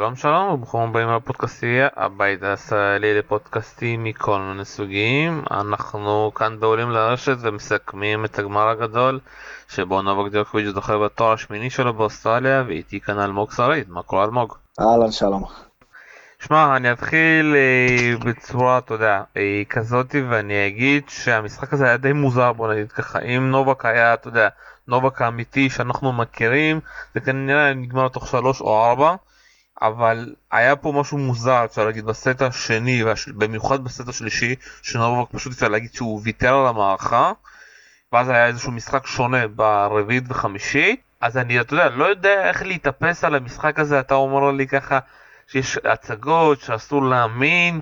שלום שלום וברוכים הבאים לפודקאסטייה, הבית הישראלי לפודקאסטים מכל מיני סוגים. אנחנו כאן בעולים לרשת ומסכמים את הגמר הגדול שבו נובק דיוקוביץ' זוכה בתואר השמיני שלו באוסטרליה ואיתי כאן אלמוג שריד, מה קורה אלמוג? אהלן שלום. שמע, אני אתחיל אה, בצורה, אתה יודע, אה, כזאתי ואני אגיד שהמשחק הזה היה די מוזר בוא נגיד ככה, אם נובק היה, אתה יודע, נובק האמיתי שאנחנו מכירים, זה כנראה נגמר תוך שלוש או ארבע. אבל היה פה משהו מוזר אפשר להגיד בסט השני במיוחד בסט השלישי שנובק פשוט אפשר להגיד שהוא ויתר על המערכה ואז היה איזשהו משחק שונה ברביעית וחמישית. אז אני אתה יודע לא יודע איך להתאפס על המשחק הזה אתה אומר לי ככה שיש הצגות שאסור להאמין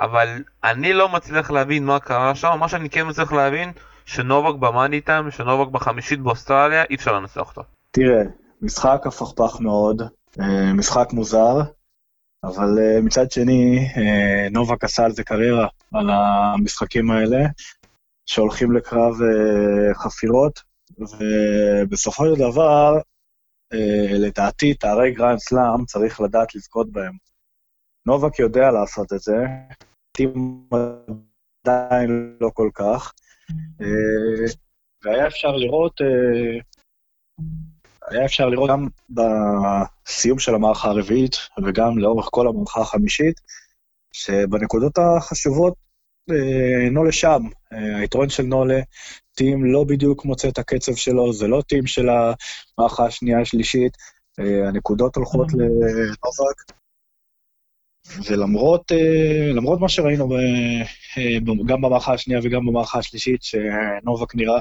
אבל אני לא מצליח להבין מה קרה שם. מה שאני כן מצליח להבין שנובק במאני טיים שנובק בחמישית באוסטרליה אי אפשר לנצח אותו. תראה משחק הפכפך מאוד משחק מוזר, אבל אה, מצד שני, אה, נובק עשה על זה קריירה, על המשחקים האלה, שהולכים לקרב חפירות, ובסופו של דבר, לדעתי, תארי גרנד סלאם צריך לדעת לזכות בהם. נובק יודע לעשות את זה, טים עדיין לא כל כך, והיה אפשר לראות היה אפשר לראות גם בסיום של המערכה הרביעית וגם לאורך כל המערכה החמישית, שבנקודות החשובות אה, נולה שם. אה, היתרון של נולה, טים לא בדיוק מוצא את הקצב שלו, זה לא טים של המערכה השנייה השלישית, אה, הנקודות הולכות לנובק. ולמרות למרות מה שראינו גם במערכה השנייה וגם במערכה השלישית, שנובק נראה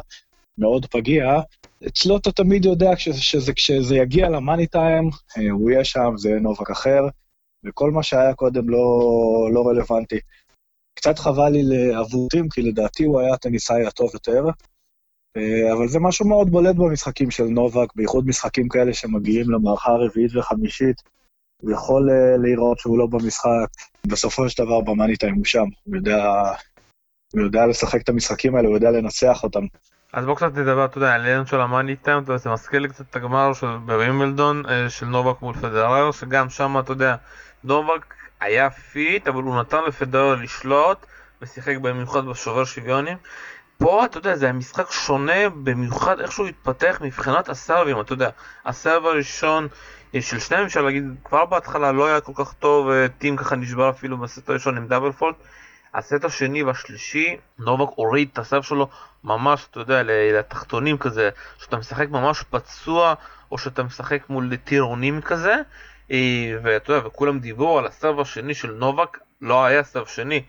מאוד פגיע, אצלו אתה תמיד יודע כשזה, שזה, כשזה יגיע למאני טיים, אה, הוא יהיה שם, זה נובק אחר, וכל מה שהיה קודם לא, לא רלוונטי. קצת חבל לי לעבורים, כי לדעתי הוא היה הטניסאי הטוב יותר, אה, אבל זה משהו מאוד בולט במשחקים של נובק, בייחוד משחקים כאלה שמגיעים למערכה הרביעית וחמישית. הוא יכול אה, לראות שהוא לא במשחק, בסופו של דבר במאני טיים הוא שם, הוא יודע, הוא יודע לשחק את המשחקים האלה, הוא יודע לנצח אותם. אז בוא קצת נדבר, אתה יודע, על העניין של המאני טיים, זה מזכיר לי קצת את הגמר של בווימבלדון אה, של נובק מול פדרר, שגם שם, אתה יודע, נובק היה פיט, אבל הוא נתן לפדרר לשלוט, ושיחק במיוחד בשובר שוויונים. פה, אתה יודע, זה היה משחק שונה, במיוחד איך שהוא התפתח מבחינת הסרבים, אתה יודע, הסרב הראשון אה, של שניהם, אפשר להגיד, כבר בהתחלה לא היה כל כך טוב, אה, טים ככה נשבר אפילו בסט הראשון עם דאבל פולט. הסט השני והשלישי, נובק הוריד את הסף שלו ממש, אתה יודע, לתחתונים כזה, שאתה משחק ממש פצוע, או שאתה משחק מול טירונים כזה, אה, ואתה יודע, וכולם דיברו על הסף השני של נובק, לא היה סף שני,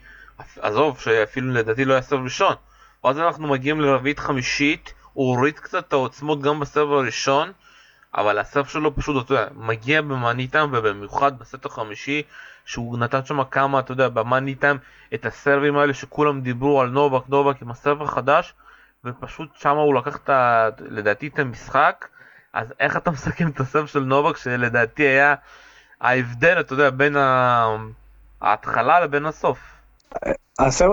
עזוב, שאפילו לדעתי לא היה סף ראשון. ואז אנחנו מגיעים לרביעית חמישית, הוא הוריד קצת את העוצמות גם בסף הראשון, אבל הסף שלו פשוט, אתה יודע, מגיע במאני טיים, ובמיוחד בסט החמישי, שהוא נתן שם כמה, אתה יודע, במאני טיים, את הסרבים האלה שכולם דיברו על נובק, נובק עם הסרב החדש, ופשוט שם הוא לקח את ה... לדעתי את המשחק, אז איך אתה מסכם את הסרב של נובק, שלדעתי היה ההבדל, אתה יודע, בין. ההתחלה לבין הסוף.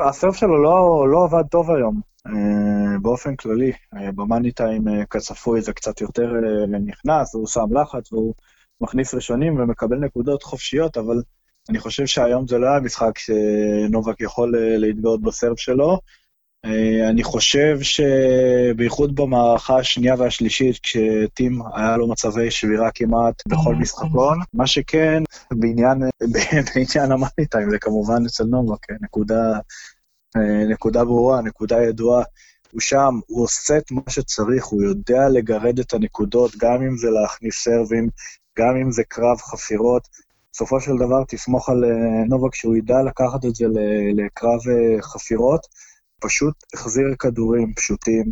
הסרב שלו לא, לא עבד טוב היום. אה, באופן כללי, אה, במאני טיים אה, כצפוי זה קצת יותר נכנס, הוא שם לחץ והוא מכניס ראשונים ומקבל נקודות חופשיות, אבל אני חושב שהיום זה לא היה משחק שנובק יכול להתגאות בסרב שלו. אני חושב שבייחוד במערכה השנייה והשלישית, כשטים היה לו מצבי שבירה כמעט בכל משחקון, מה שכן, בעניין, בעניין המאני טיים, זה כמובן אצל נובק, נקודה אה, נקודה ברורה, נקודה ידועה. הוא שם, הוא עושה את מה שצריך, הוא יודע לגרד את הנקודות, גם אם זה להכניס סרבים, גם אם זה קרב חפירות. בסופו של דבר תסמוך על אה, נובק שהוא ידע לקחת את זה לקרב אה, חפירות, פשוט החזיר כדורים פשוטים,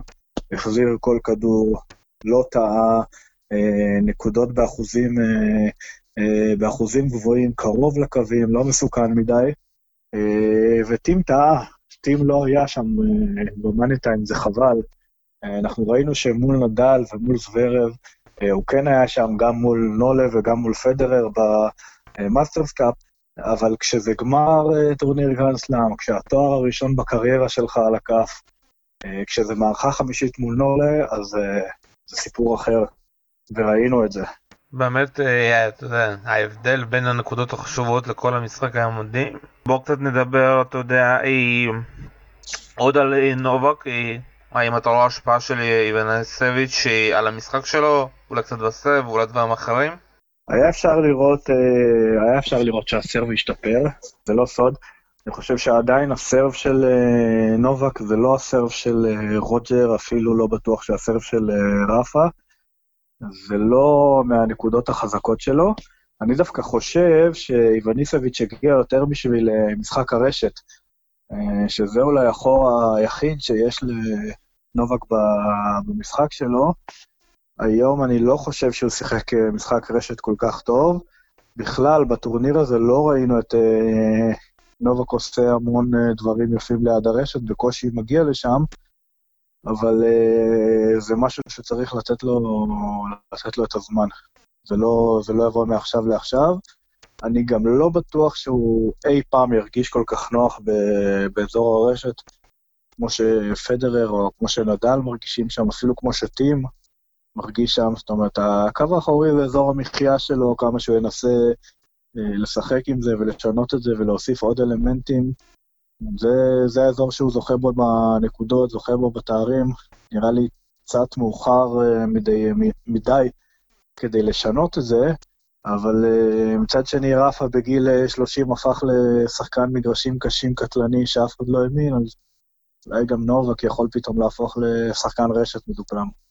החזיר כל כדור, לא טעה, נקודות באחוזים, באחוזים גבוהים, קרוב לקווים, לא מסוכן מדי, וטים טעה, טים לא היה שם אה, במאני טיים, זה חבל. אה, אנחנו ראינו שמול נדל ומול זוורב, אה, הוא כן היה שם גם מול נולה וגם מול פדרר במאסטרס קאפ, אבל כשזה גמר טורניר גרנד סלאם, כשהתואר הראשון בקריירה שלך על הכף, כשזה מערכה חמישית מול נולה, אז זה סיפור אחר, וראינו את זה. באמת, אה, אתה יודע, ההבדל בין הנקודות החשובות לכל המשחק היה מדהים. בואו קצת נדבר, אתה יודע, אה, עוד על אה, נובק, האם אתה רואה השפעה של איוונסביץ' על המשחק שלו, אולי קצת בסב, אולי דברים אחרים? היה אפשר לראות, היה אפשר לראות שהסרב השתפר, זה לא סוד. אני חושב שעדיין הסרב של נובק זה לא הסרב של רוג'ר, אפילו לא בטוח שהסרב של רפה. זה לא מהנקודות החזקות שלו. אני דווקא חושב שאיווניסביץ' הגיע יותר בשביל אה, משחק הרשת, אה, שזה אולי החור היחיד שיש לנובק במשחק שלו. היום אני לא חושב שהוא שיחק אה, משחק רשת כל כך טוב. בכלל, בטורניר הזה לא ראינו את נובק עושה המון דברים יפים ליד הרשת, בקושי מגיע לשם. אבל uh, זה משהו שצריך לתת לו, לתת לו את הזמן. זה לא, זה לא יבוא מעכשיו לעכשיו. אני גם לא בטוח שהוא אי פעם ירגיש כל כך נוח ב, באזור הרשת, כמו שפדרר או כמו שנדל מרגישים שם, אפילו כמו שטים מרגיש שם. זאת אומרת, הקו האחורי זה אזור המחיה שלו, כמה שהוא ינסה uh, לשחק עם זה ולשנות את זה ולהוסיף עוד אלמנטים. זה, זה האזור שהוא זוכה בו בנקודות, זוכה בו בתארים. נראה לי קצת מאוחר אה, מדי, מדי כדי לשנות את זה, אבל אה, מצד שני, רפה בגיל 30 אה, הפך לשחקן מגרשים קשים, קטלני, שאף אחד לא האמין, אז אולי גם נובק יכול פתאום להפוך לשחקן רשת מדופלם.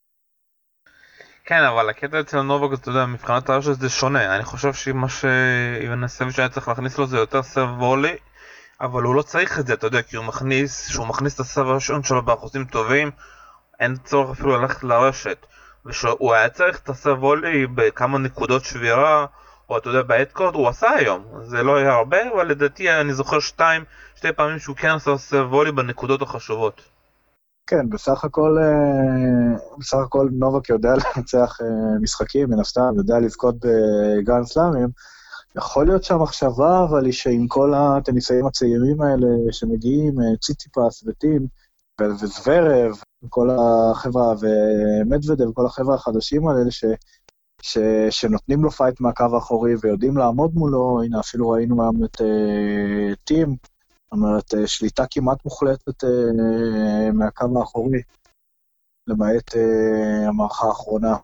כן, אבל הקטע אצל נובק, אתה יודע, מבחינת הרשת זה שונה. אני חושב שמה שאיבן הסביב שהיה צריך להכניס לו זה יותר סרב וולי. אבל הוא לא צריך את זה, אתה יודע, כי הוא מכניס, שהוא מכניס את הסב הראשון שלו באחוזים טובים, אין צורך אפילו ללכת לרשת. ושהוא היה צריך את הסב וולי בכמה נקודות שבירה, או אתה יודע, באדקורד, הוא עשה היום. זה לא היה הרבה, אבל לדעתי אני זוכר שתיים, שתי פעמים שהוא כן עשה סב וולי בנקודות החשובות. כן, בסך הכל, אה, בסך הכל נובק יודע לנצח אה, משחקים, מן הסתם, יודע לזכות בגרנד סלאמים. יכול להיות שהמחשבה, אבל היא שעם כל הטניסאים הצעירים האלה שמגיעים, אה, ציטיפס וטים, וזוורב, וכל החברה, ומדוודב, וכל החברה החדשים האלה, ש, ש, שנותנים לו פייט מהקו האחורי ויודעים לעמוד מולו, הנה אפילו ראינו היום את טים, אומרת, uh, שליטה כמעט מוחלטת uh, מהקו האחורי, למעט uh, המערכה האחרונה.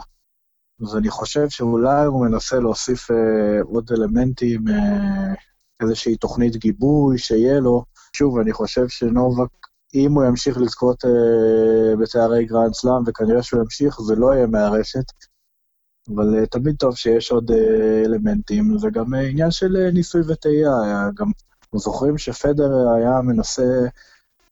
אז אני חושב שאולי הוא מנסה להוסיף אה, עוד אלמנטים, אה, איזושהי תוכנית גיבוי שיהיה לו. שוב, אני חושב שנובק, אם הוא ימשיך לזכות אה, בתארי גרנד סלאם, וכנראה שהוא ימשיך, זה לא יהיה מהרשת. אבל אה, תמיד טוב שיש עוד אה, אלמנטים. זה גם אה, עניין של אה, ניסוי וטעייה. גם זוכרים שפדרר היה מנסה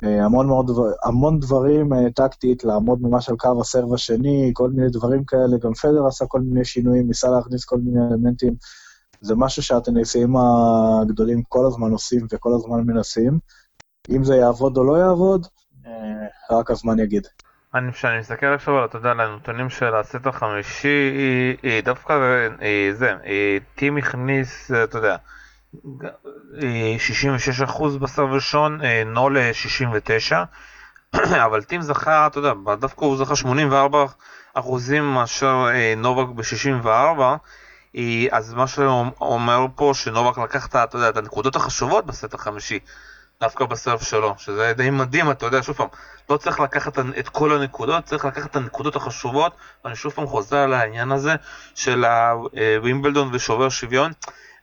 אה, המון, מאוד, המון דברים אה, טקטית, לעמוד ממש על קו הסרב השני, כל מיני דברים כאלה, גם פדרר עשה כל מיני שינויים, ניסה להכניס כל מיני אלמנטים. זה משהו שהטניסאים הגדולים כל הזמן עושים וכל הזמן מנסים. אם זה יעבוד או לא יעבוד, אה, רק הזמן יגיד. אני, כשאני מסתכל עכשיו, אתה יודע, על הנתונים של הסט החמישי, דווקא זה, טים הכניס, אתה יודע, 66% בסרב ראשון, נול 69, אבל טים זכה, אתה יודע, דווקא הוא זכה 84 אחוזים מאשר אה, נובק ב-64, אז מה שאומר פה שנובק לקח את, אתה יודע, את הנקודות החשובות בסט החמישי, דווקא בסרף שלו, שזה די מדהים, אתה יודע, שוב פעם, לא צריך לקחת את כל הנקודות, צריך לקחת את הנקודות החשובות, ואני שוב פעם חוזר על העניין הזה של הווימבלדון אה, ושובר שוויון.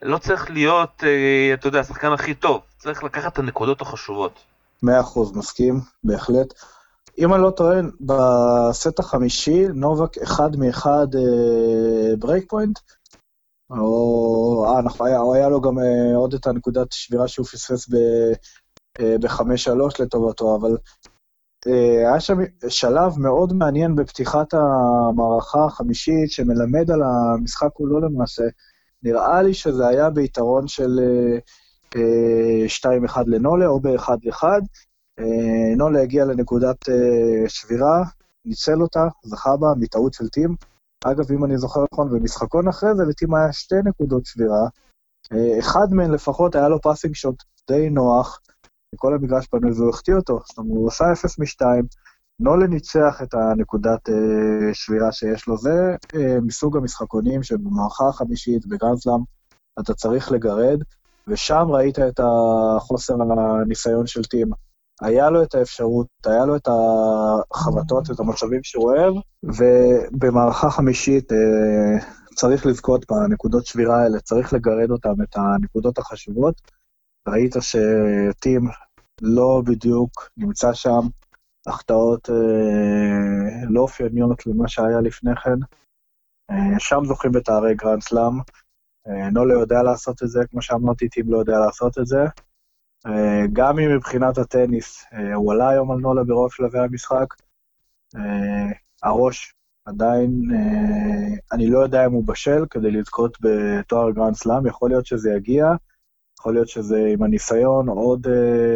לא צריך להיות, אה, אתה יודע, השחקן הכי טוב, צריך לקחת את הנקודות החשובות. מאה אחוז, מסכים, בהחלט. אם אני לא טועה, בסט החמישי, נובק אחד מאחד break point, או, אה, נכון, היה, היה לו גם אה, עוד את הנקודת שבירה שהוא פספס ב-5-3 לטובתו, אבל היה שם שלב מאוד מעניין בפתיחת המערכה החמישית, שמלמד על המשחק כולו למעשה. נראה לי שזה היה ביתרון של 2-1 אה, אה, לנולה, או ב-1-1. אה, נולה הגיע לנקודת שבירה, ניצל אותה, זכה בה, מטעות של טים. אגב, אם אני זוכר נכון, במשחקון אחרי זה לטים היה שתי נקודות שבירה. אחד מהן לפחות היה לו passing shot די נוח, כל המגרש פנוי והוא החטיא אותו. זאת אומרת, הוא עשה 0 מ-2, נולה ניצח את הנקודת אה, שבירה שיש לו. זה אה, מסוג המשחקונים שבמערכה החמישית בגרנדסלאם אתה צריך לגרד, ושם ראית את החוסר הניסיון של טים. היה לו את האפשרות, היה לו את החבטות, את המצבים שהוא אוהב, ובמערכה חמישית אה, צריך לזכות בנקודות שבירה האלה, צריך לגרד אותם, את הנקודות החשובות. ראית שטים לא בדיוק נמצא שם, החטאות אה, לא אופייניות למה שהיה לפני כן. אה, שם זוכים בתארי גרנד סלאם. אה, נולה יודע לעשות את זה, כמו שאמרתי, טים לא יודע לעשות את זה. גם אם מבחינת הטניס הוא עלה היום על נולה ברוב שלבי המשחק, הראש עדיין, אני לא יודע אם הוא בשל כדי לזכות בתואר גרנד סלאם, יכול להיות שזה יגיע, יכול להיות שזה עם הניסיון, עוד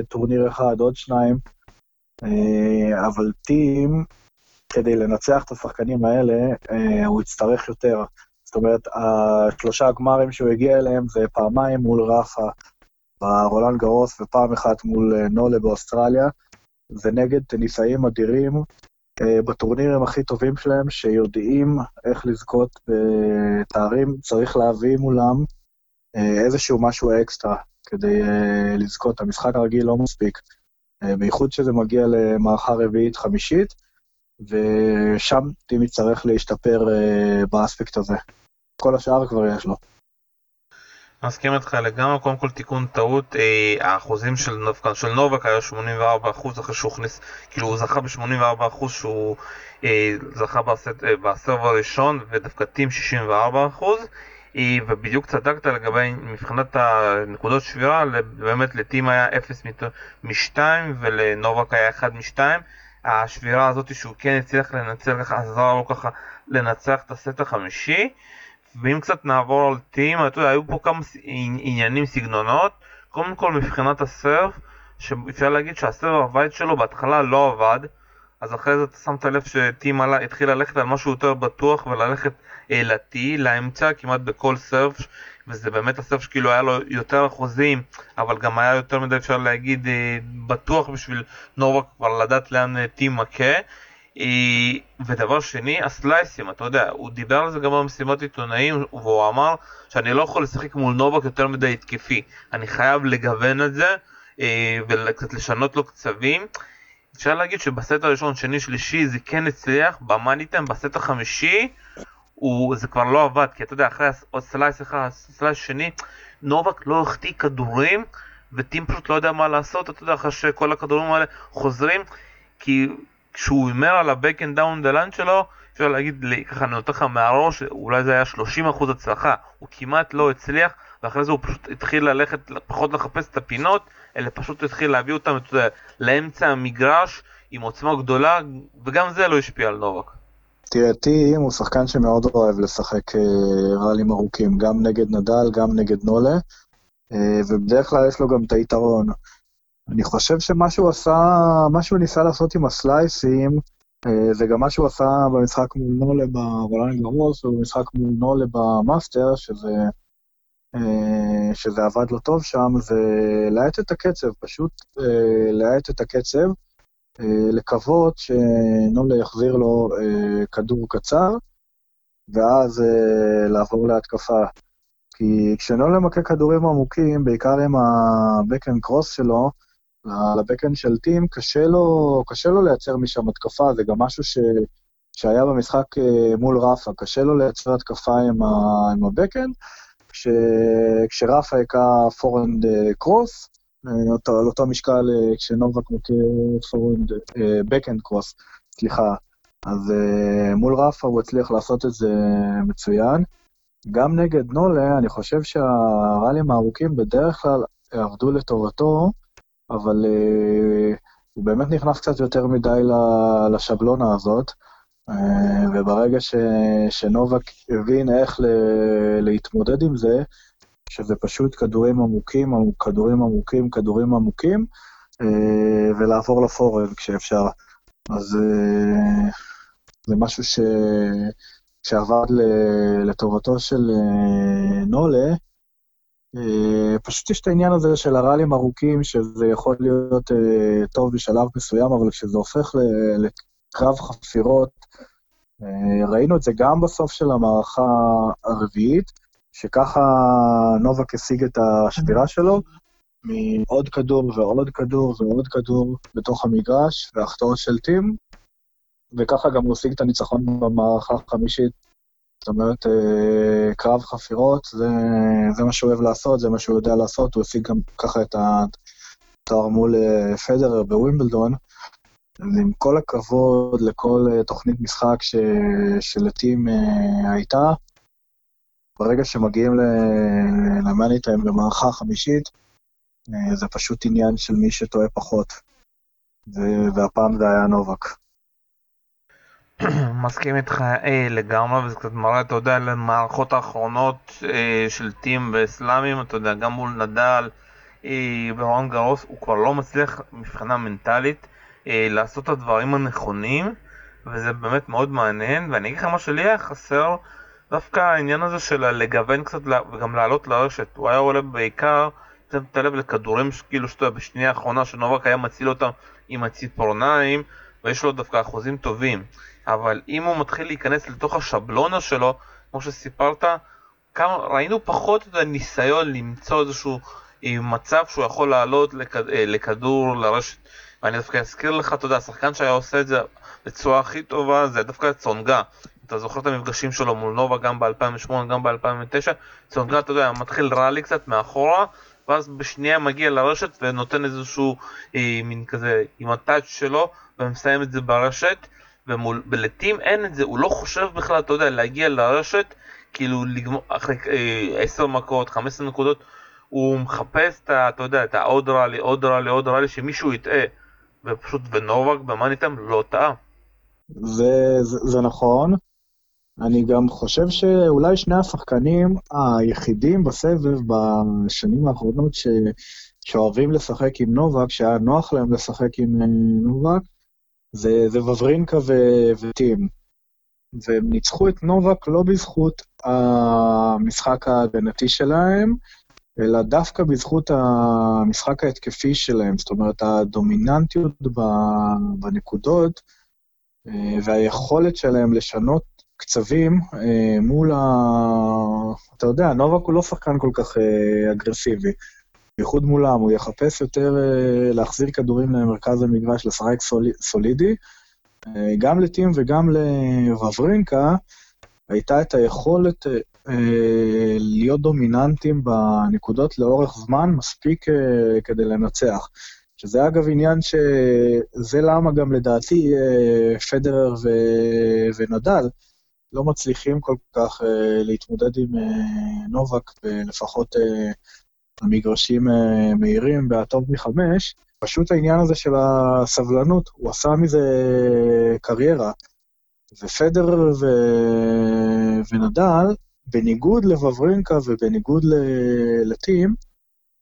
טורניר אחד, עוד שניים, אבל טים, כדי לנצח את השחקנים האלה, אה, הוא יצטרך יותר. זאת אומרת, השלושה הגמרים שהוא הגיע אליהם זה פעמיים מול רפה ברולנד גרוס ופעם אחת מול אה, נולה באוסטרליה. זה נגד טניסאים אדירים אה, בטורנירים הכי טובים שלהם, שיודעים איך לזכות בתארים, צריך להביא מולם אה, איזשהו משהו אקסטרה כדי לזכות. המשחק הרגיל לא מספיק, בייחוד שזה מגיע למערכה רביעית-חמישית, ושם טים יצטרך להשתפר באספקט הזה. כל השאר כבר יש לו. מסכים איתך לגמרי, קודם כל תיקון טעות, אה, האחוזים של, נובק, של נובק היה 84% אחרי שהוא הכניס, כאילו הוא זכה ב-84% שהוא אה, זכה בסט, אה, הראשון ודווקא טים 64% אה, ובדיוק צדקת לגבי מבחינת הנקודות שבירה, באמת לטים היה 0 מ-2 ולנובק היה 1 מ-2 השבירה הזאת שהוא כן הצליח לנצל ככה, עזרה לו ככה לנצח את הסט החמישי. ואם קצת נעבור על טים, אתה יודע, היו פה כמה עניינים, סגנונות. קודם כל מבחינת הסרף, שאפשר להגיד שהסרף הווייט שלו בהתחלה לא עבד, אז אחרי זה אתה שמת לב שטים התחיל ללכת על משהו יותר בטוח וללכת אל ה-T, לאמצע, כמעט בכל סרף, וזה באמת הסרף שכאילו היה לו יותר אחוזים, אבל גם היה יותר מדי אפשר להגיד אה, בטוח בשביל נובק כבר לדעת לאן טים מכה. אה, ודבר שני, הסלייסים, אתה יודע, הוא דיבר על זה גם במסיבת עיתונאים, והוא אמר שאני לא יכול לשחק מול נובק יותר מדי התקפי, אני חייב לגוון את זה אה, וקצת לשנות לו קצבים. אפשר להגיד שבסט הראשון, שני, שלישי זה כן הצליח, במאניטם, בסט החמישי הוא, זה כבר לא עבד, כי אתה יודע, אחרי עוד slice אחד, slice שני, נובק לא החטיא כדורים, וטים פשוט לא יודע מה לעשות, אתה יודע, אחרי שכל הכדורים האלה חוזרים, כי כשהוא הימר על ה-backhand down the line שלו, אפשר להגיד, ככה אני נותן לך מהראש, אולי זה היה 30% הצלחה, הוא כמעט לא הצליח, ואחרי זה הוא פשוט התחיל ללכת, פחות לחפש את הפינות, אלא פשוט התחיל להביא אותם יודע, לאמצע המגרש עם עוצמה גדולה, וגם זה לא השפיע על נובק. תראה, טים הוא שחקן שמאוד אוהב לשחק אה, ראלים ארוכים, גם נגד נדל, גם נגד נולה, אה, ובדרך כלל יש לו גם את היתרון. אני חושב שמה שהוא עשה, מה שהוא ניסה לעשות עם הסלייסים, אה, זה גם מה שהוא עשה במשחק מול נולה ברולאן גארוס, או במשחק מול נולה במאסטר, שזה, שזה עבד לא טוב שם, זה להאט את הקצב, פשוט אה, להאט את הקצב, לקוות שנולה יחזיר לו כדור קצר, ואז לעבור להתקפה. כי כשנולה מכה כדורים עמוקים, בעיקר עם ה-back קרוס שלו, לבקאנד של טים, קשה לו, קשה לו לייצר משם התקפה, זה גם משהו ש, שהיה במשחק אה, מול רפה, קשה לו לייצר התקפה עם, ה, עם ה backhand, כש, כשרפה הכה forehand cross, אותו, על אותו משקל אה, כשנובק מכה forehand, backhand cross, סליחה. אז מול רפה הוא הצליח לעשות את זה מצוין. גם נגד נולה, אני חושב שהראלים הארוכים בדרך כלל עבדו לטובתו, אבל הוא באמת נכנס קצת יותר מדי לשבלונה הזאת, וברגע ש, שנובק הבין איך ל, להתמודד עם זה, שזה פשוט כדורים עמוקים, כדורים עמוקים, כדורים עמוקים, uh, ולעבור לפורב כשאפשר. אז uh, זה משהו ש... שעבד לטובתו של נולה, אה, פשוט יש את העניין הזה של הראלים ארוכים, שזה יכול להיות טוב בשלב מסוים, אבל כשזה הופך קרב חפירות. ראינו את זה גם בסוף של המערכה הרביעית, שככה נובק השיג את השבירה שלו, מעוד כדור ועוד כדור ועוד כדור בתוך המגרש, והחטאות של טים, וככה גם הוא השיג את הניצחון במערכה החמישית. זאת אומרת, אה, קרב חפירות, זה, זה מה שהוא אוהב לעשות, זה מה שהוא יודע לעשות, הוא השיג גם ככה את התואר מול אה, פדרר בווימבלדון. עם כל הכבוד לכל אה, תוכנית משחק ש... שלטים הייתה, ברגע שמגיעים למאני טיים במערכה החמישית, זה פשוט עניין של מי שטועה פחות. והפעם זה היה נובק. מסכים איתך אה, לגמרי, וזה קצת מראה, אתה יודע, למערכות האחרונות אה, של טים ואסלאמים, אתה יודע, גם מול נדל אה, ורון גרוס, הוא כבר לא מצליח מבחינה מנטלית אה, לעשות את הדברים הנכונים, וזה באמת מאוד מעניין, ואני אגיד לך מה שלי היה חסר, דווקא העניין הזה של לגוון קצת וגם לעלות לרשת, הוא היה עולה בעיקר, שמת לב לכדורים כאילו שאתה בשנייה האחרונה שנובק היה מציל אותם עם הציפורניים, ויש לו דווקא אחוזים טובים. אבל אם הוא מתחיל להיכנס לתוך השבלונה שלו, כמו שסיפרת, כמה, ראינו פחות את הניסיון למצוא איזשהו אה, מצב שהוא יכול לעלות לכד, אה, לכדור, לרשת. ואני דווקא אזכיר לך, אתה יודע, השחקן שהיה עושה את זה בצורה הכי טובה זה דווקא צונגה. אתה זוכר את המפגשים שלו מול נובה גם ב-2008, גם ב-2009? צונגה, אתה יודע, מתחיל רלי קצת מאחורה, ואז בשנייה מגיע לרשת ונותן איזשהו אה, מין כזה עם הטאץ' שלו, ומסיים את זה ברשת. ומול, בלטים אין את זה, הוא לא חושב בכלל, אתה יודע, להגיע לרשת, כאילו לגמור אחרי אה, 10 מכות, 15 נקודות, הוא מחפש את ה... אתה יודע, את העוד ראלי, עוד ראלי, עוד ראלי, שמישהו יטעה. ופשוט ונובק במאניטם לא טעה. זה, זה, זה נכון. אני גם חושב שאולי שני השחקנים היחידים בסבב בשנים האחרונות ש... שאוהבים לשחק עם נובק, שהיה נוח להם לשחק עם אה, נובק, זה, זה וברינקה ו... וטים. והם ניצחו את נובק לא בזכות המשחק ההגנתי שלהם, אלא דווקא בזכות המשחק ההתקפי שלהם, זאת אומרת, הדומיננטיות בנקודות אה, והיכולת שלהם לשנות קצבים אה, מול ה... אתה יודע, נובק הוא לא שחקן כל כך אה, אגרסיבי. בייחוד מולם, הוא יחפש יותר להחזיר כדורים למרכז המגרש, לשחק סולידי. גם לטים וגם לווברינקה הייתה את היכולת להיות דומיננטים בנקודות לאורך זמן מספיק אה, כדי לנצח. שזה אגב עניין שזה למה גם לדעתי אה, פדרר ו... ונדל לא מצליחים כל כך להתמודד עם נובק, לפחות המגרשים מהירים בהטוב מחמש. פשוט העניין הזה של הסבלנות, הוא עשה מזה קריירה. ופדרר ו... ונדל בניגוד לוורינקה ובניגוד לטים,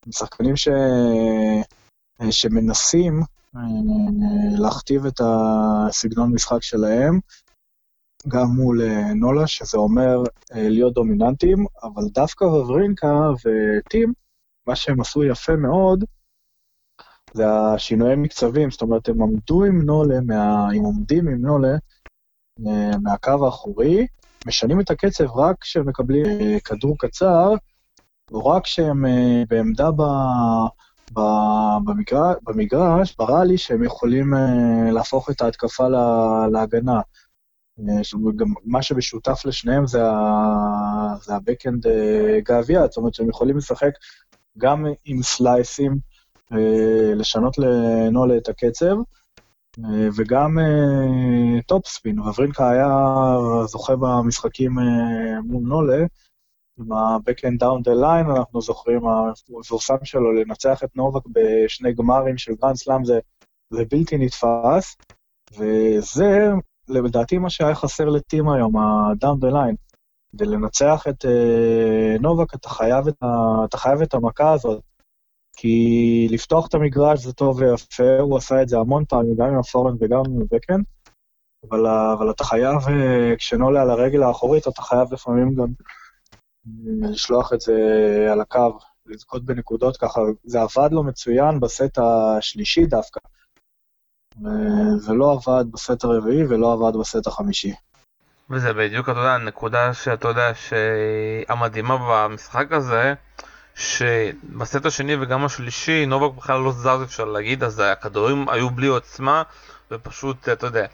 הם שחקנים ש... שמנסים אה, להכתיב את הסגנון משחק שלהם, גם מול אה, נולה, שזה אומר אה, להיות דומיננטים, אבל דווקא וורינקה וטים, מה שהם עשו יפה מאוד, זה השינויי מקצבים, זאת אומרת, הם עמדו עם נולה, מה... הם עומדים עם נולה מהקו האחורי, משנים את הקצב רק כשהם מקבלים אה, כדור קצר, או רק כשהם אה, בעמדה ב... ב... במגרש, במגרש, בראלי, שהם יכולים אה, להפוך את ההתקפה לה... להגנה. גם מה שמשותף לשניהם זה, ה... זה ה backhand גאוויה, זאת אומרת שהם יכולים לשחק גם עם סלייסים, לשנות לנולה את הקצב, וגם topspin, אה, ואוורינקה היה זוכה במשחקים אה, מול נולה, עם ה-backhand down the line, אנחנו זוכרים, המפורסם שלו לנצח את נובק בשני גמרים של גרנד סלאם זה, זה בלתי נתפס, וזה לדעתי מה שהיה חסר לטים היום, ה-down the line. כדי לנצח את נובק אתה חייב את, אתה חייב את המכה הזאת. כי לפתוח את המגרש זה טוב ויפה, הוא עשה את זה המון פעמים, גם עם הפורנד וגם עם הבקן, אבל, אבל אתה חייב, אה, כשנולה על הרגל האחורית, אתה חייב לפעמים גם אה, לשלוח את זה על הקו, לזכות בנקודות ככה. זה עבד לו מצוין בסט השלישי דווקא. וזה לא עבד בסט הרביעי ולא עבד בסט החמישי. וזה בדיוק, אתה יודע, הנקודה שאתה יודע שהמדהימה במשחק הזה, שבסט השני וגם השלישי נובק בכלל לא זז אפשר להגיד, אז הכדורים היו בלי עוצמה, ופשוט, אתה יודע,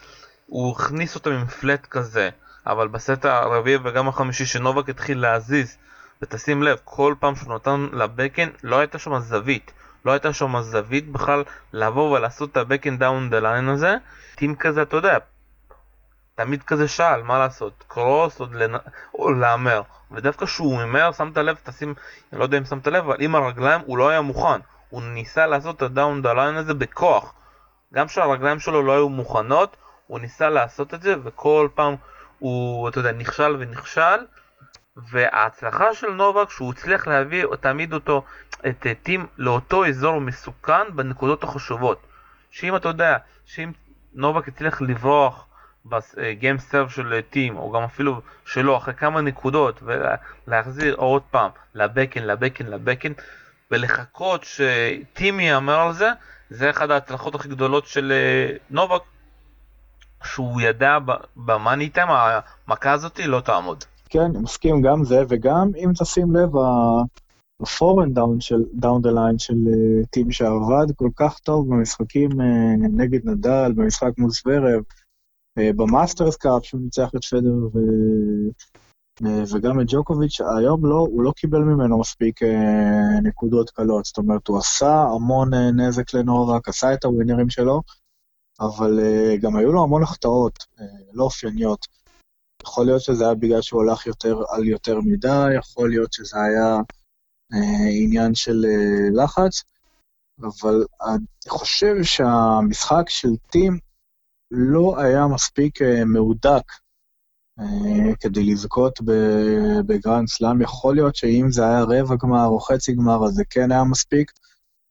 הוא הכניס אותם עם flat כזה, אבל בסט הרביעי וגם החמישי שנובק התחיל להזיז, ותשים לב, כל פעם שהוא נתן לבקן, לא הייתה שם זווית. לא הייתה שם זווית בכלל לבוא ולעשות את and down the line הזה. טים כזה, אתה יודע, תמיד כזה שאל, מה לעשות, קרוס או, לנ... או להמר. ודווקא כשהוא הימר, שמת לב, תשים, אני לא יודע אם שמת לב, אבל עם הרגליים הוא לא היה מוכן. הוא ניסה לעשות את the line הזה בכוח. גם כשהרגליים שלו לא היו מוכנות, הוא ניסה לעשות את זה, וכל פעם הוא, אתה יודע, נכשל ונכשל. וההצלחה של נובק שהוא הצליח להביא תמיד אותו, את טים לאותו אזור מסוכן בנקודות החשובות. שאם אתה יודע, שאם נובק הצליח לברוח בגיים סרב של טים, או גם אפילו שלו, אחרי כמה נקודות, ולהחזיר עוד פעם לבקן, לבקן, לבקן, ולחכות שטים יאמר על זה, זה אחד ההצלחות הכי גדולות של אה, נובק, שהוא ידע במאני טיים, המכה הזאתי לא תעמוד. כן, אני מסכים גם זה, וגם אם תשים לב, ה forehand down של down the line של טים שעבד כל כך טוב במשחקים נגד נדל, במשחק מול זברב, במאסטרס קאפ שהוא ניצח את פדר ו... אה, וגם את ג'וקוביץ', היום לא, הוא לא קיבל ממנו מספיק אה, נקודות קלות, זאת אומרת, הוא עשה המון נזק לנובק, עשה את הווינרים שלו, אבל גם היו לו המון החטאות לא אופייניות. יכול להיות שזה היה בגלל שהוא הלך יותר על יותר מדי, יכול להיות שזה היה אה, עניין של אה, לחץ, אבל אני חושב שהמשחק של טים לא היה מספיק אה, מהודק אה, כדי לזכות בגרנד סלאם. יכול להיות שאם זה היה רבע גמר או חצי גמר, אז זה כן היה מספיק,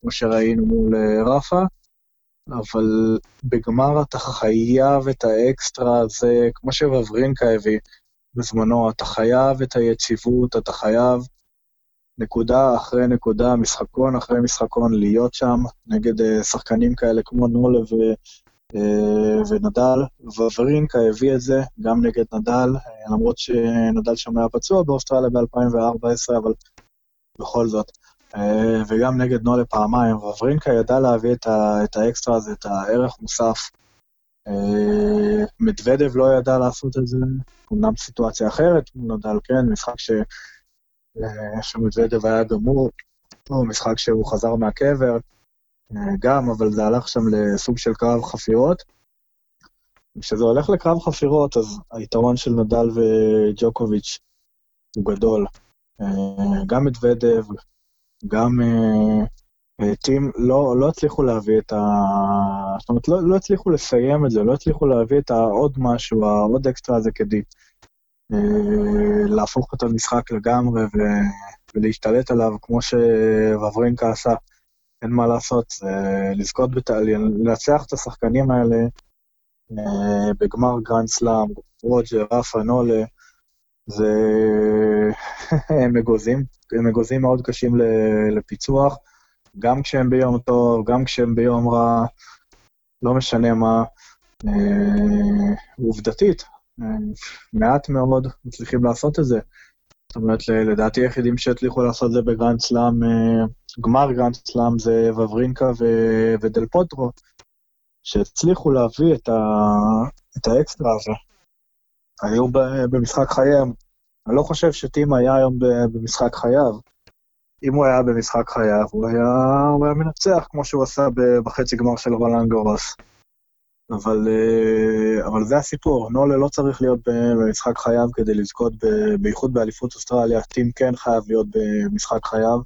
כמו שראינו מול אה, רפה. אבל בגמר אתה חייב את האקסטרה הזה, כמו שוורברינקה הביא בזמנו, אתה חייב את היציבות, אתה חייב נקודה אחרי נקודה, משחקון אחרי משחקון, להיות שם נגד שחקנים כאלה כמו נולה ונדל. וורברינקה הביא את זה גם נגד נדל, uh, למרות שנדל שם היה פצוע באוסטרליה ב-2014, אבל בכל זאת. אה, וגם נגד נולה פעמיים, וברינקה ידע להביא את, ה, את האקסטרה הזה, את הערך מוסף. אה, מדוודב לא ידע לעשות את זה, אמנם סיטואציה אחרת, הוא נדל כן, משחק ש... אה, שמדוודב היה גמור, או משחק שהוא חזר מהקבר, גם, אבל זה הלך שם לסוג של קרב חפירות. כשזה הולך לקרב חפירות, אז היתרון של נדל וג'וקוביץ' הוא גדול. גם מדוודב, גם אה, טים לא, לא הצליחו להביא את ה... זאת אומרת, לא, לא הצליחו לסיים את זה, לא הצליחו להביא את העוד משהו, העוד אקסטרה הזה כדי להפוך את המשחק לגמרי. ולהשתלט עליו כמו שוורינקה עשה. אין מה לעשות, זה לזכות, בת... לנצח את השחקנים האלה אה, בגמר גרנד סלאם, רוג'ר, רפה, נולה, זה הם אגוזים, הם אגוזים מאוד קשים לפיצוח, גם כשהם ביום טוב, גם כשהם ביום רע, לא משנה מה. אה, עובדתית, אה, מעט מאוד מצליחים לעשות את זה. זאת אומרת, לדעתי היחידים שהצליחו לעשות את זה בגרנד סלאם, אה, גמר גרנד סלאם זה ואוורינקה ו- ודל פוטרו, שהצליחו להביא את, ה- את האקסטרה הזה. היו במשחק חייהם. אני לא חושב שטים היה היום במשחק חייו. אם הוא היה במשחק חייו, הוא היה, הוא היה מנצח, כמו שהוא עשה בחצי גמר של רולאן גארוס. אבל, אה, אבל זה הסיפור, נולה לא צריך להיות במשחק חייו כדי לזכות, בייחוד באליפות אוסטרליה, טים כן חייב להיות במשחק חייו,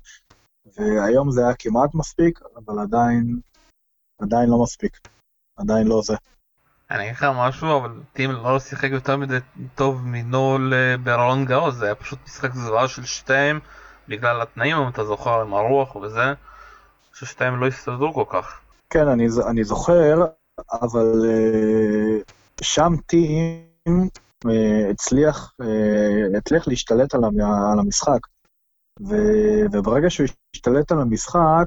והיום זה היה כמעט מספיק, אבל עדיין, עדיין לא מספיק, עדיין לא זה. אני אגיד לך משהו, אבל טים לא שיחק יותר מדי טוב מנול ברולנד גאוז, זה היה פשוט משחק זוועה של שתיהם בגלל התנאים, אם אתה זוכר, עם הרוח וזה, ששתיהם לא הסתדרו כל כך. כן, אני, אני זוכר, אבל uh, שם טים uh, הצליח, uh, הצליח להשתלט על, המשחק. וברגע שהוא השתלט על המשחק,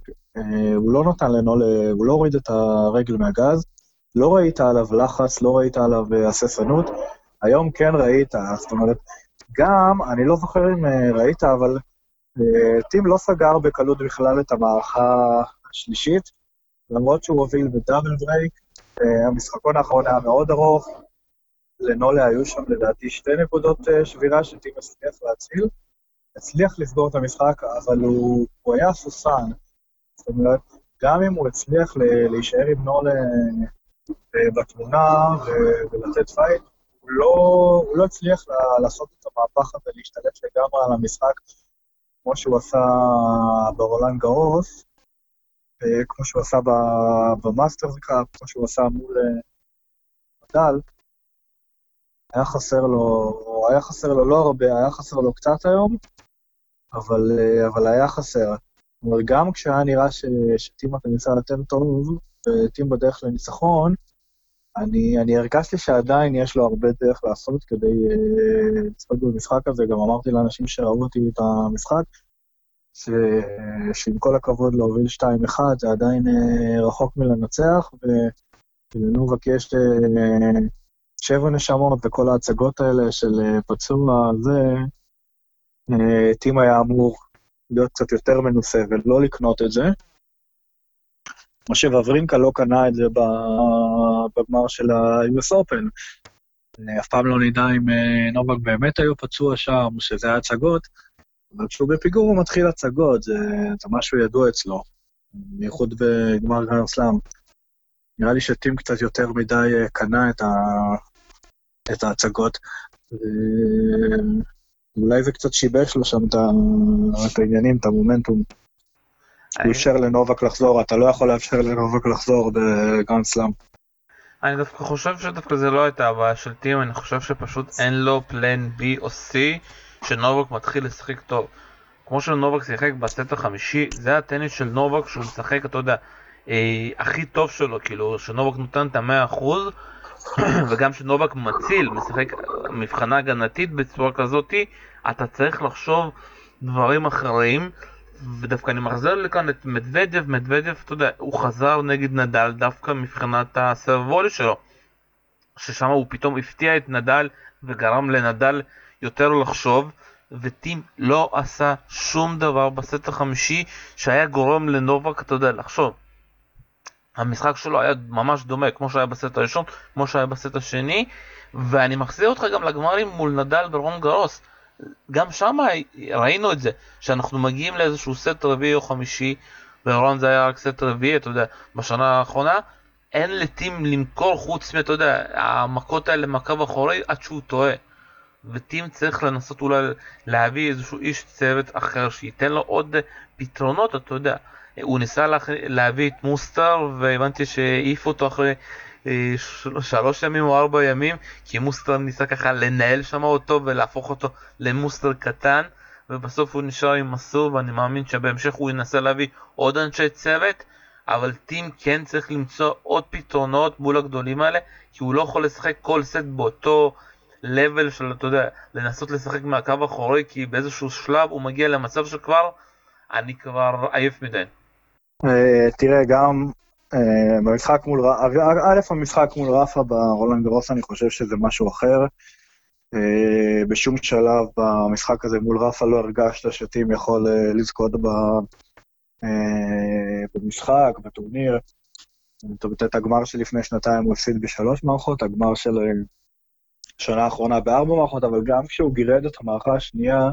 הוא לא נתן לנולה, הוא לא הוריד את הרגל מהגז, לא ראית עליו לחץ, לא ראית עליו אה, הססנות, היום כן ראית, זאת אומרת, גם, אני לא זוכר אם אה, ראית, אבל טים לא סגר בקלות בכלל את המערכה השלישית, למרות שהוא הוביל ב double break, המשחקון האחרון היה מאוד ארוך, לנולה היו שם לדעתי שתי נקודות שבירה שטים הצליח להציל. הצליח לסגור את המשחק, אבל הוא, הוא היה הססן. זאת אומרת, גם אם הוא הצליח להישאר עם נולה אה, בתמונה ולתת fight, הוא לא, הוא לא הצליח לעשות את המהפך הזה, להשתלט לגמרי על המשחק, כמו שהוא עשה ברולנד גארוס, אה, כמו שהוא עשה במאסטר קאפ, כמו שהוא עשה מול נדל. אה, היה חסר לו, היה חסר לו לא הרבה, היה חסר לו קצת היום, אבל, אבל היה חסר. אבל גם כשהיה נראה ש, שטים הטניסאי היותר טוב, וטים בדרך לניצחון, אני, אני הרגשתי שעדיין יש לו הרבה דרך לעשות כדי לצפות במשחק הזה, גם אמרתי לאנשים שראו אותי את המשחק, ש, שעם כל הכבוד להוביל 2-1 זה עדיין uh, רחוק מלנצח, ולנובק יש uh, שבע נשמות וכל ההצגות האלה של uh, פצוע, זה, טים היה אמור להיות קצת יותר מנוסה ולא לקנות את זה. משה וברינקה לא קנה את זה בגמר של ה-US Open. אף פעם לא נדע אם אה, נובק באמת היו פצוע שם, שזה היה הצגות, אבל כשהוא בפיגור הוא מתחיל הצגות, זה, זה משהו ידוע אצלו, בייחוד בגמר גרנד סלאם. נראה לי שטים קצת יותר מדי אה, קנה את, ה, את ההצגות. אולי זה קצת שיבש לו שם את העניינים, את המומנטום. הוא אפשר לנובק לחזור, אתה לא יכול לאפשר לנובק לחזור בגרנד סלאם. אני דווקא חושב שדווקא זה לא הייתה הבעיה של טים, אני חושב שפשוט אין לו plan B או C שנובק מתחיל לשחק טוב. כמו שנובק שיחק בסט החמישי, זה הטניס של נובק שהוא משחק, אתה יודע, אה, הכי טוב שלו, כאילו, שנובק נותן את המאה אחוז, וגם שנובק מציל, משחק מבחנה הגנתית בצורה כזאתי, אתה צריך לחשוב דברים אחרים. ודווקא אני מחזיר לכאן את מדוודב, מדוודב, אתה יודע, הוא חזר נגד נדל דווקא מבחינת הסרבולי שלו, ששם הוא פתאום הפתיע את נדל וגרם לנדל יותר לחשוב, וטים לא עשה שום דבר בסט החמישי שהיה גורם לנובק, אתה יודע, לחשוב. המשחק שלו היה ממש דומה, כמו שהיה בסט הראשון, כמו שהיה בסט השני, ואני מחזיר אותך גם לגמרים מול נדל ברולן גארוס. גם שם ראינו את זה, שאנחנו מגיעים לאיזשהו סט רביעי או חמישי, ברולן זה היה רק סט רביעי, אתה יודע, בשנה האחרונה, אין לטים למכור חוץ אתה יודע, המכות האלה מקו אחורי עד שהוא טועה. וטים צריך לנסות אולי להביא איזשהו איש צוות אחר שייתן לו עוד פתרונות, אתה יודע. הוא ניסה לה, להביא את מוסטר והבנתי שהעיף אותו אחרי אה, שלוש ימים או ארבע ימים כי מוסטר ניסה ככה לנהל שם אותו ולהפוך אותו למוסטר קטן ובסוף הוא נשאר עם מסור ואני מאמין שבהמשך הוא ינסה להביא עוד אנשי צוות אבל טים כן צריך למצוא עוד פתרונות מול הגדולים האלה כי הוא לא יכול לשחק כל סט באותו לבל של אתה יודע לנסות לשחק מהקו האחורי כי באיזשהו שלב הוא מגיע למצב שכבר אני כבר עייף מדי. אה, תראה, גם אה, במשחק מול, א', המשחק מול רפה ברולנד גרוס, אני חושב שזה משהו אחר. אה, בשום שלב במשחק הזה מול רפה לא הרגשת שטים יכול לזכות במשחק, בטורניר. את הגמר שלפני שנתיים הוא הפסיד בשלוש מערכות, הגמר של שנה האחרונה בארבע מערכות, אבל גם כשהוא גירד את המערכה השנייה,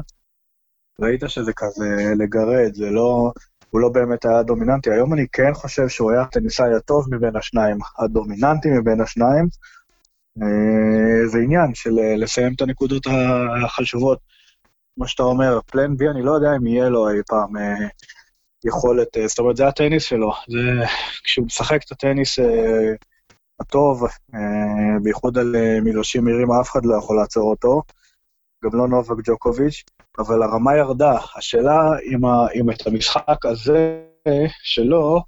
ראית שזה כזה לגרד, זה לא... הוא לא באמת היה דומיננטי. היום אני כן חושב שהוא היה הטניסאי הטוב מבין השניים, הדומיננטי מבין השניים. אה, זה עניין של אה, לסיים את הנקודות החשובות. כמו שאתה אומר, פלן בי, אני לא יודע אם יהיה לו אי פעם אה, יכולת, זאת אומרת, זה הטניס שלו. זה, כשהוא משחק את הטניס הטוב, בייחוד על מגרשים מהירים, אף אחד לא יכול לעצור אותו. גם לא נובק ג'וקוביץ'. אבל הרמה ירדה. השאלה אם, ה, אם את המשחק הזה שלו,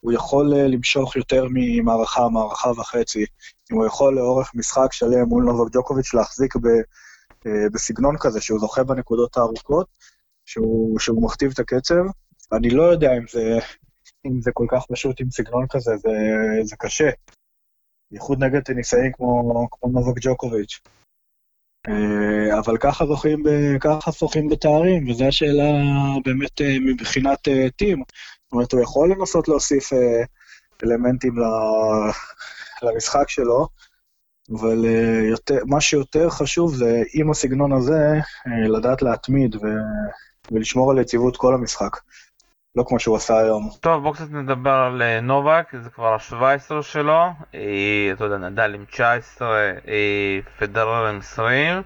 הוא יכול אה, למשוך יותר ממערכה, מערכה וחצי. אם הוא יכול לאורך משחק שלם מול נובק ג'וקוביץ' להחזיק ב, אה, בסגנון כזה, שהוא זוכה בנקודות הארוכות, שהוא, שהוא מכתיב את הקצב. אני לא יודע אם זה, אם זה כל כך פשוט עם סגנון כזה, זה, זה קשה. בייחוד נגד טניסאים כמו, כמו נובק ג'וקוביץ'. אה, אבל ככה זוכים, ככה זוכים בתארים, וזו השאלה באמת אה, מבחינת אה, טים. זאת אומרת, הוא יכול לנסות להוסיף אלמנטים למשחק שלו, אבל יותר, מה שיותר חשוב זה, עם הסגנון הזה, לדעת להתמיד ולשמור על יציבות כל המשחק. לא כמו שהוא עשה היום. טוב, בואו קצת נדבר על אה, נובק, זה כבר ה-17 שלו, אה, אתה יודע, נדל עם 19, אה, פדרר עם 20.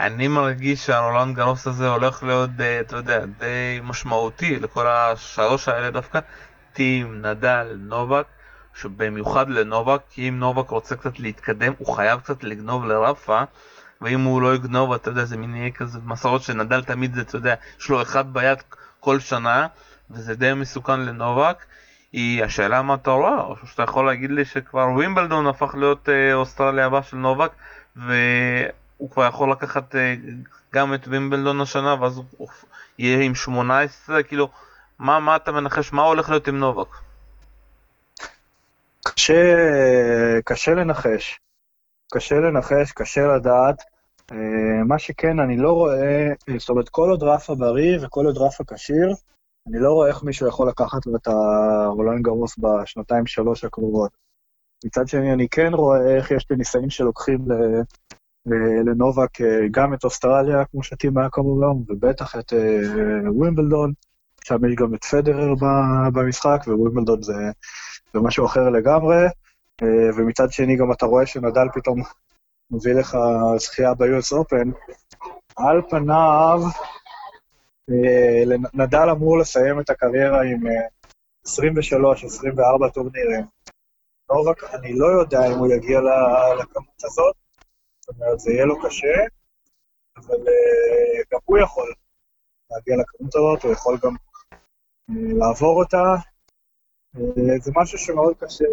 אני מרגיש שהרולנד גרוס הזה הולך להיות, אתה יודע, די משמעותי לכל השלוש האלה דווקא. טים, נדל, נובק, שבמיוחד לנובק, כי אם נובק רוצה קצת להתקדם, הוא חייב קצת לגנוב לרפה. ואם הוא לא יגנוב, אתה יודע, זה מין יהיה כזה מסורות שנדל תמיד זה, אתה יודע, יש לו אחד ביד כל שנה, וזה די מסוכן לנובק, היא השאלה מה אתה רואה, או שאתה יכול להגיד לי שכבר ווימבלדון הפך להיות אה, אוסטרליה הבא של נובק, והוא כבר יכול לקחת אה, גם את ווימבלדון השנה, ואז הוא יהיה עם 18, כאילו, מה, מה אתה מנחש, מה הולך להיות עם נובק? קשה, קשה לנחש. קשה לנחש, קשה לדעת. אה, מה שכן, אני לא רואה, זאת אומרת, כל עוד רפה בריא וכל עוד רפה כשיר, אני לא רואה איך מישהו יכול לקחת לו את הרולנד גרוס בשנתיים שלוש הקרובות. מצד שני, אני כן רואה איך יש טניסאים שלוקחים לנובק גם את אוסטרליה, כמו שטים היה כמובן, ובטח את אה, ווימבלדון, שם יש גם את פדרר במשחק, ווימבלדון זה, זה משהו אחר לגמרי. אה, ומצד שני, גם אתה רואה שנדל פתאום מביא לך זכייה ב-US Open. על פניו, אה, נדל אמור לסיים את הקריירה עם 23-24 אה, טורנירים. נובק, אני לא יודע אם הוא יגיע לכמות הזאת, זאת אומרת, זה יהיה לו קשה, אבל אה, גם הוא יכול להגיע לכמות הזאת, הוא יכול גם לעבור אותה. זה משהו שמאוד קשה,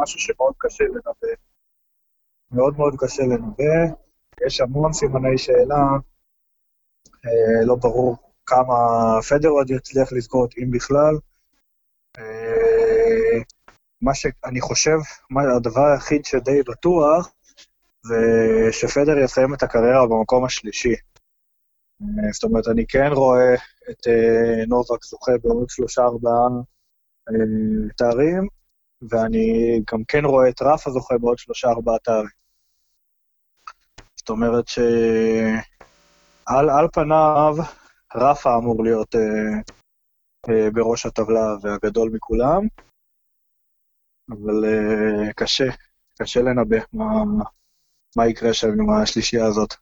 משהו שמאוד קשה לנבא. מאוד מאוד קשה לנבא. יש המון סימני שאלה. אה, לא ברור כמה פדר עוד יצליח לזכות, אם בכלל. אה, מה שאני חושב, מה, הדבר היחיד שדי בטוח, זה שפדר יסיים את הקריירה במקום השלישי. אה, זאת אומרת, אני כן רואה את נובק זוכה בעוד שלושה-ארבעה תארים, ואני גם כן רואה את רפה זוכה בעוד שלושה-ארבעה תארים. זאת אומרת ש... על, על פניו, רפה אמור להיות אה, אה, בראש הטבלה והגדול מכולם, אבל אה, קשה, קשה לנבא מה, מה יקרה שם עם השלישייה הזאת.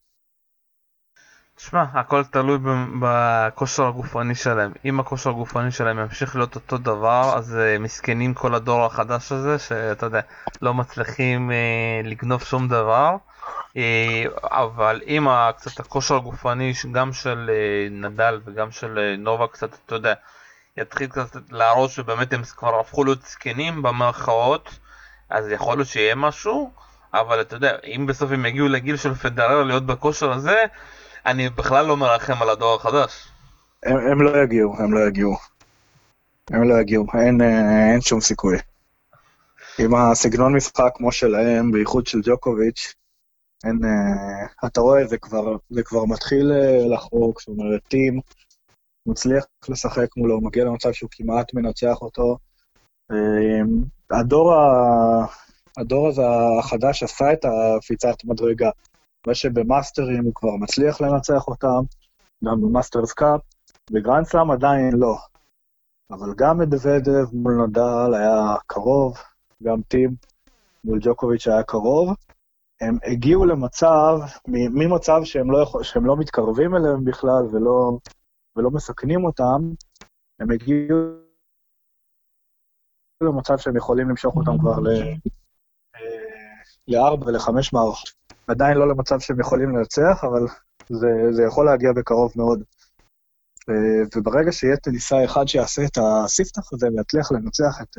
תשמע, הכל תלוי בכושר הגופני שלהם. אם הכושר הגופני שלהם ימשיך להיות אותו דבר, אז uh, מסכנים כל הדור החדש הזה, שאתה יודע, לא מצליחים uh, לגנוב שום דבר. אה, אבל אם קצת הכושר הגופני גם של אה, נדל וגם של אה, נובה קצת, אתה יודע, יתחיל קצת להראות שבאמת הם כבר הפכו להיות זקנים במרכאות, אז יכול להיות שיהיה משהו, אבל אתה יודע, אם בסוף הם יגיעו לגיל של פדרר להיות בכושר הזה, אני בכלל לא מרחם על הדור החדש. הם, הם לא יגיעו, הם לא יגיעו. הם לא יגיעו, אין, אין שום סיכוי. עם הסגנון משחק כמו שלהם, בייחוד של ג'וקוביץ', אין, אה, אתה רואה, זה כבר, זה כבר מתחיל אה, לחרוק, זאת אומרת, טים מצליח לשחק מולו, מגיע למצב שהוא כמעט מנצח אותו. אה, הדור, ה, הדור הזה החדש עשה את הקפיצת מדרגה. מה שבמאסטרים הוא כבר מצליח לנצח אותם, גם במאסטרס קאפ, בגרנד סלאם עדיין לא. אבל גם מדוודב מול נדל היה קרוב, גם טים מול ג'וקוביץ' היה קרוב. הם הגיעו למצב, ממצב שהם לא, יכול, שהם לא מתקרבים אליהם בכלל ולא, ולא מסכנים אותם, הם הגיעו למצב שהם יכולים למשוך אותם כבר לארבע ולחמש מערכות. עדיין לא למצב שהם יכולים לנצח, אבל זה, זה יכול להגיע בקרוב מאוד. וברגע שיהיה טניסאי אחד שיעשה את הספתח הזה ויצליח לנצח את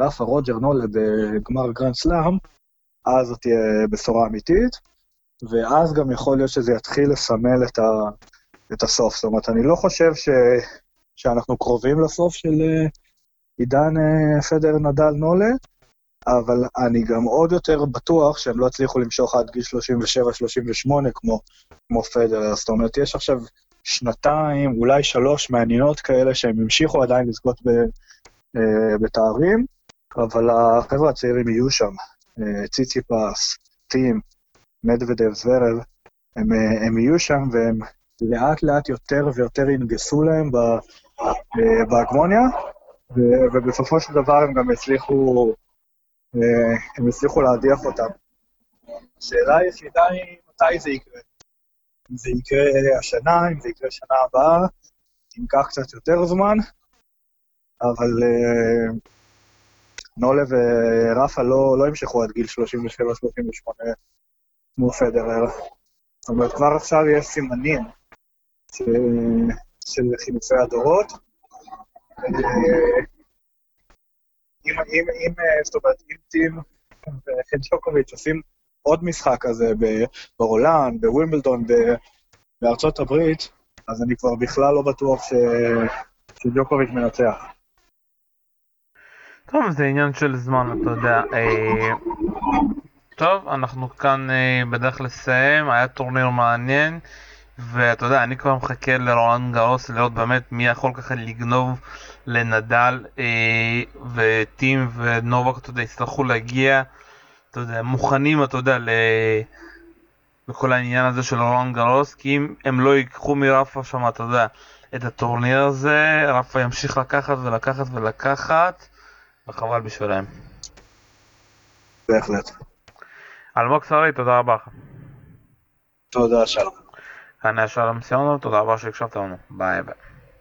רפה רוג'ר נולה בגמר גרנד סלאם, אז זאת תהיה בשורה אמיתית, ואז גם יכול להיות שזה יתחיל לסמל את, ה, את הסוף. זאת אומרת, אני לא חושב ש, שאנחנו קרובים לסוף של אה, עידן אה, פדר נדל נולה, אבל אני גם עוד יותר בטוח שהם לא הצליחו למשוך עד גיל 37-38 כמו, כמו פדרר. זאת אומרת, יש עכשיו שנתיים, אולי שלוש מעניינות כאלה שהם המשיכו עדיין לזכות ב, אה, בתארים, אבל החבר'ה הצעירים יהיו שם. אה, ציציפס, טים, מדוודב, זוורב, הם, אה, הם יהיו שם והם לאט לאט יותר ויותר ינגסו להם אה, בהגמוניה, ובסופו של דבר הם גם יצליחו, אה, הם יצליחו להדיח אותם. השאלה היחידה היא מתי זה יקרה. אם זה יקרה השנה, אם זה יקרה שנה הבאה, ייקח קצת יותר זמן, אבל נולה ורפה לא, לא ימשכו עד גיל 37-38 כמו פדרר. זאת אומרת, כבר עכשיו יש סימנים ש... של חילופי הדורות. אם, אם, אם, זאת אומרת, אם טים וג'וקוביץ' עושים עוד משחק כזה ברולנד, בווימבלדון, בארצות הברית, אז אני כבר בכלל לא בטוח ש... שג'וקוביץ' מנצח. טוב, זה עניין של זמן, אתה יודע. אה, טוב, אנחנו כאן אה, בדרך לסיים, היה טורניר מעניין, ואתה יודע, אני כבר מחכה לרולנד גרוס לראות באמת מי יכול ככה לגנוב לנדל, אה, וטים ונובק, אתה יודע, יצטרכו להגיע, אתה יודע, מוכנים, אתה יודע, ל... לכל העניין הזה של רולנד גרוס, כי אם הם לא ייקחו מרפה שם, אתה יודע, את הטורניר הזה, רפה ימשיך לקחת ולקחת ולקחת. וחבל בשבילם. בהחלט. אלמוג שרי, תודה רבה לך. תודה, שלום. כאן היה שלום סיונוב, תודה רבה שהקשבת לנו. ביי ביי.